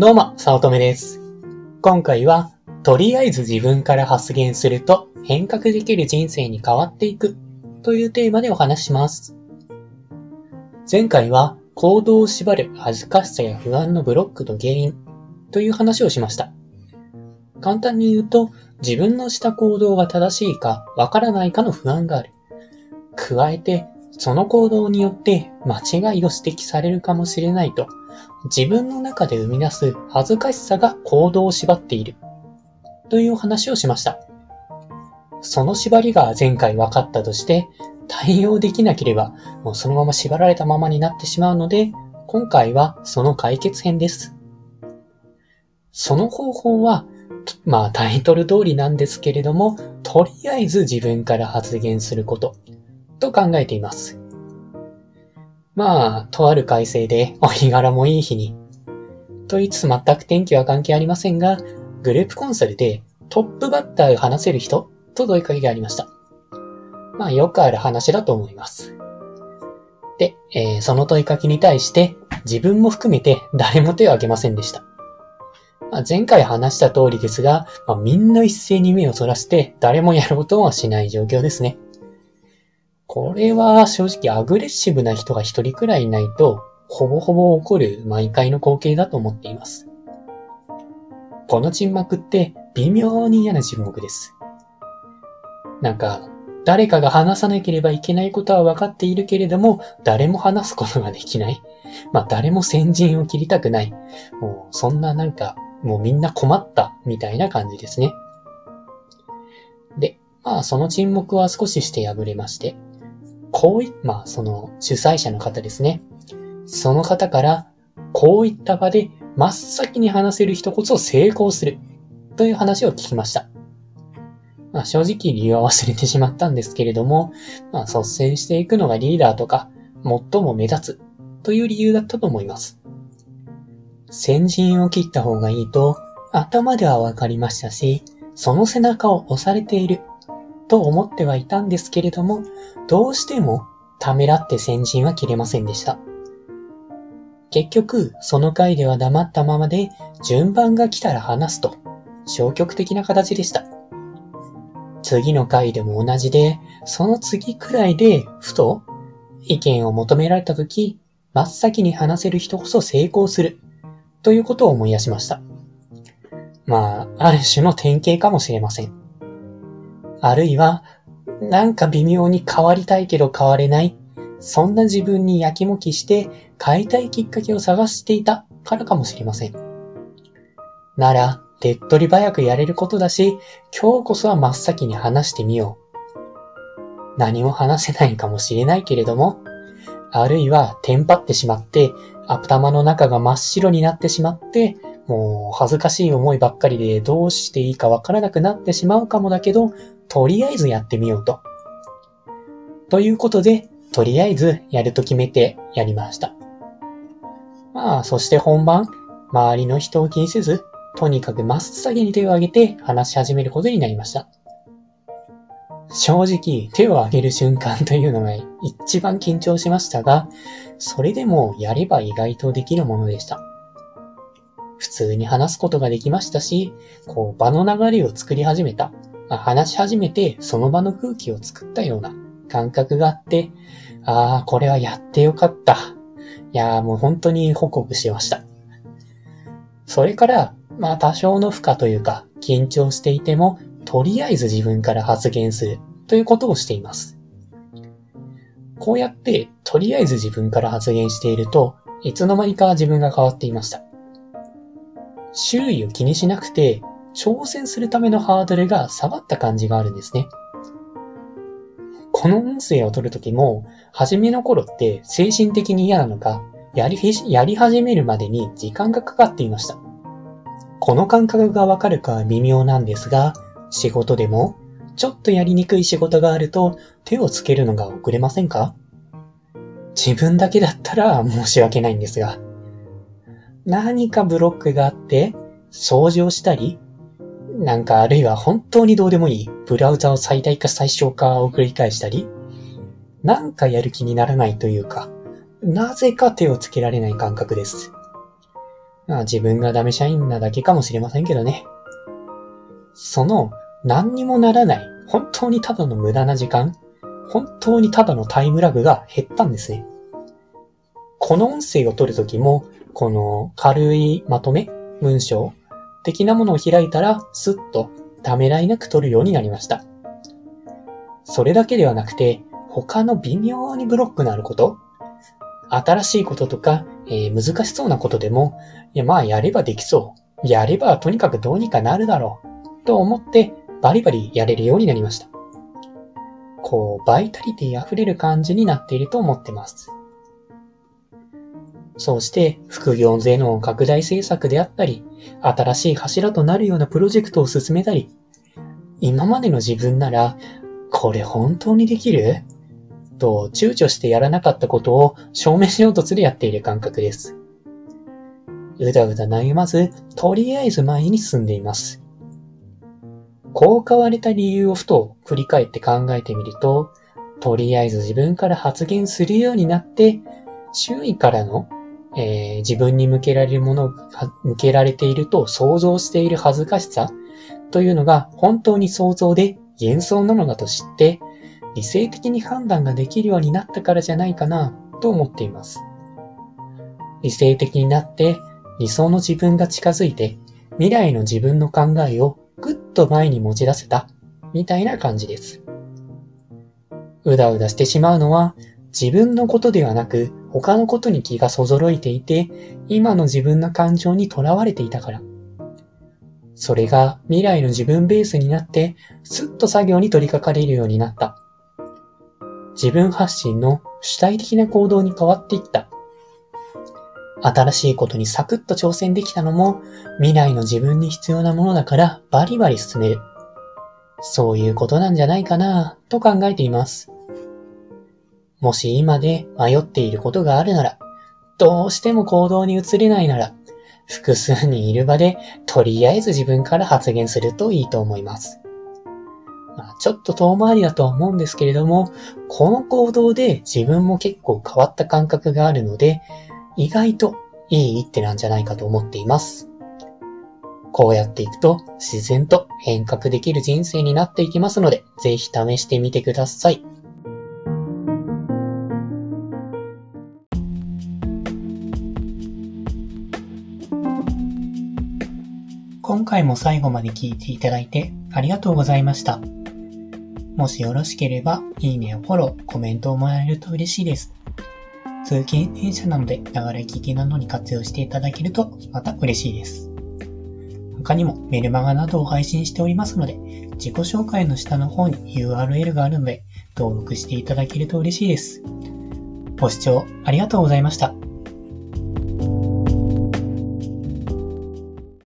どうも、さおとめです。今回は、とりあえず自分から発言すると変革できる人生に変わっていくというテーマでお話しします。前回は、行動を縛る恥ずかしさや不安のブロックの原因という話をしました。簡単に言うと、自分のした行動が正しいかわからないかの不安がある。加えて、その行動によって間違いを指摘されるかもしれないと、自分の中で生み出す恥ずかしさが行動を縛っている。という話をしました。その縛りが前回分かったとして、対応できなければ、もうそのまま縛られたままになってしまうので、今回はその解決編です。その方法は、まあタイトル通りなんですけれども、とりあえず自分から発言すること、と考えています。まあ、とある改正でお日柄もいい日に、と言いつつ全く天気は関係ありませんが、グループコンサルでトップバッターが話せる人と問いかけがありました。まあ、よくある話だと思います。で、えーその問いかけに対して自分も含めて誰も手を挙げませんでした。まあ、前回話した通りですが、まあ、みんな一斉に目をそらして誰もやろうとはしない状況ですね。これは正直アグレッシブな人が一人くらいいないと、ほぼほぼ起こる毎回の光景だと思っています。この沈黙って微妙に嫌な沈黙です。なんか、誰かが話さなければいけないことは分かっているけれども、誰も話すことができない。まあ誰も先陣を切りたくない。もうそんななんか、もうみんな困ったみたいな感じですね。で、まあその沈黙は少しして破れまして、こういっ、まあ、その主催者の方ですね。その方から、こういった場で真っ先に話せる人こそ成功する。という話を聞きました。まあ、正直理由は忘れてしまったんですけれども、まあ、率先していくのがリーダーとか、最も目立つという理由だったと思います。先陣を切った方がいいと、頭ではわかりましたし、その背中を押されていると思ってはいたんですけれども、どうしてもためらって先陣は切れませんでした。結局、その回では黙ったままで、順番が来たら話すと、消極的な形でした。次の回でも同じで、その次くらいで、ふと、意見を求められたとき、真っ先に話せる人こそ成功する、ということを思い出しました。まあ、ある種の典型かもしれません。あるいは、なんか微妙に変わりたいけど変われない。そんな自分にやきもきして変えたいきっかけを探していたからかもしれません。なら、手っ取り早くやれることだし、今日こそは真っ先に話してみよう。何も話せないかもしれないけれども、あるいはテンパってしまって、頭の中が真っ白になってしまって、もう恥ずかしい思いばっかりでどうしていいかわからなくなってしまうかもだけど、とりあえずやってみようと。ということで、とりあえずやると決めてやりました。まあ、そして本番、周りの人を気にせず、とにかく真っ先に手を挙げて話し始めることになりました。正直、手を挙げる瞬間というのが一番緊張しましたが、それでもやれば意外とできるものでした。普通に話すことができましたし、こう場の流れを作り始めた。話し始めてその場の空気を作ったような感覚があって、ああ、これはやってよかった。いやーもう本当にホクホクしました。それから、まあ多少の負荷というか、緊張していても、とりあえず自分から発言するということをしています。こうやって、とりあえず自分から発言していると、いつの間にか自分が変わっていました。周囲を気にしなくて、挑戦するためのハードルが下がった感じがあるんですね。この音声を取るときも、初めの頃って精神的に嫌なのか、やりやり始めるまでに時間がかかっていました。この感覚がわかるかは微妙なんですが、仕事でも、ちょっとやりにくい仕事があると手をつけるのが遅れませんか？自分だけだったら申し訳ないんですが、何かブロックがあって、掃除をしたり、なんかあるいは本当にどうでもいいブラウザを最大化最小化を繰り返したり、なんかやる気にならないというか、なぜか手をつけられない感覚です。まあ自分がダメ社員なだけかもしれませんけどね。その何にもならない、本当にただの無駄な時間、本当にただのタイムラグが減ったんですね。この音声を取るときも、この軽いまとめ、文章的なものを開いたら、スッとためらいなく取るようになりました。それだけではなくて、他の微妙にブロックのあること、新しいこととか、えー、難しそうなことでも、いや、まあやればできそう。やればとにかくどうにかなるだろう。と思ってバリバリやれるようになりました。こう、バイタリティ溢れる感じになっていると思ってます。そうして、副業税の拡大政策であったり、新しい柱となるようなプロジェクトを進めたり、今までの自分なら、これ本当にできる？と躊躇してやらなかったことを証明しようとするやっている感覚です。うだうだ悩まず、とりあえず前に進んでいます。こう変われた理由をふと振り返って考えてみると、とりあえず自分から発言するようになって、周囲からの、えー、自分に向けられるものが向けられていると想像している恥ずかしさというのが本当に想像で幻想なのだと知って、理性的に判断ができるようになったからじゃないかなと思っています。理性的になって理想の自分が近づいて未来の自分の考えをぐっと前に持ち出せたみたいな感じです。うだうだしてしまうのは自分のことではなく他のことに気がそぞろいていて今の自分の感情にとらわれていたから。それが未来の自分ベースになって、すっと作業に取り掛かれるようになった。自分発信の主体的な行動に変わっていった。新しいことにサクッと挑戦できたのも、未来の自分に必要なものだからバリバリ進める。そういうことなんじゃないかなと考えています。もし今で迷っていることがあるなら、どうしても行動に移れないなら、複数人いる場で、とりあえず自分から発言するといいと思います。まあ、ちょっと遠回りだとは思うんですけれども、この行動で自分も結構変わった感覚があるので、意外といい一手なんじゃないかと思っています。こうやっていくと自然と変革できる人生になっていきますので、ぜひ試してみてください。今回も最後まで聞いていただいてありがとうございました。もしよろしければ、いいねやフォロー、コメントをもらえると嬉しいです。通勤電車なので、流れ聞きなどに活用していただけると、また嬉しいです。他にもメルマガなどを配信しておりますので、自己紹介の下の方に URL があるので、登録していただけると嬉しいです。ご視聴ありがとうございました。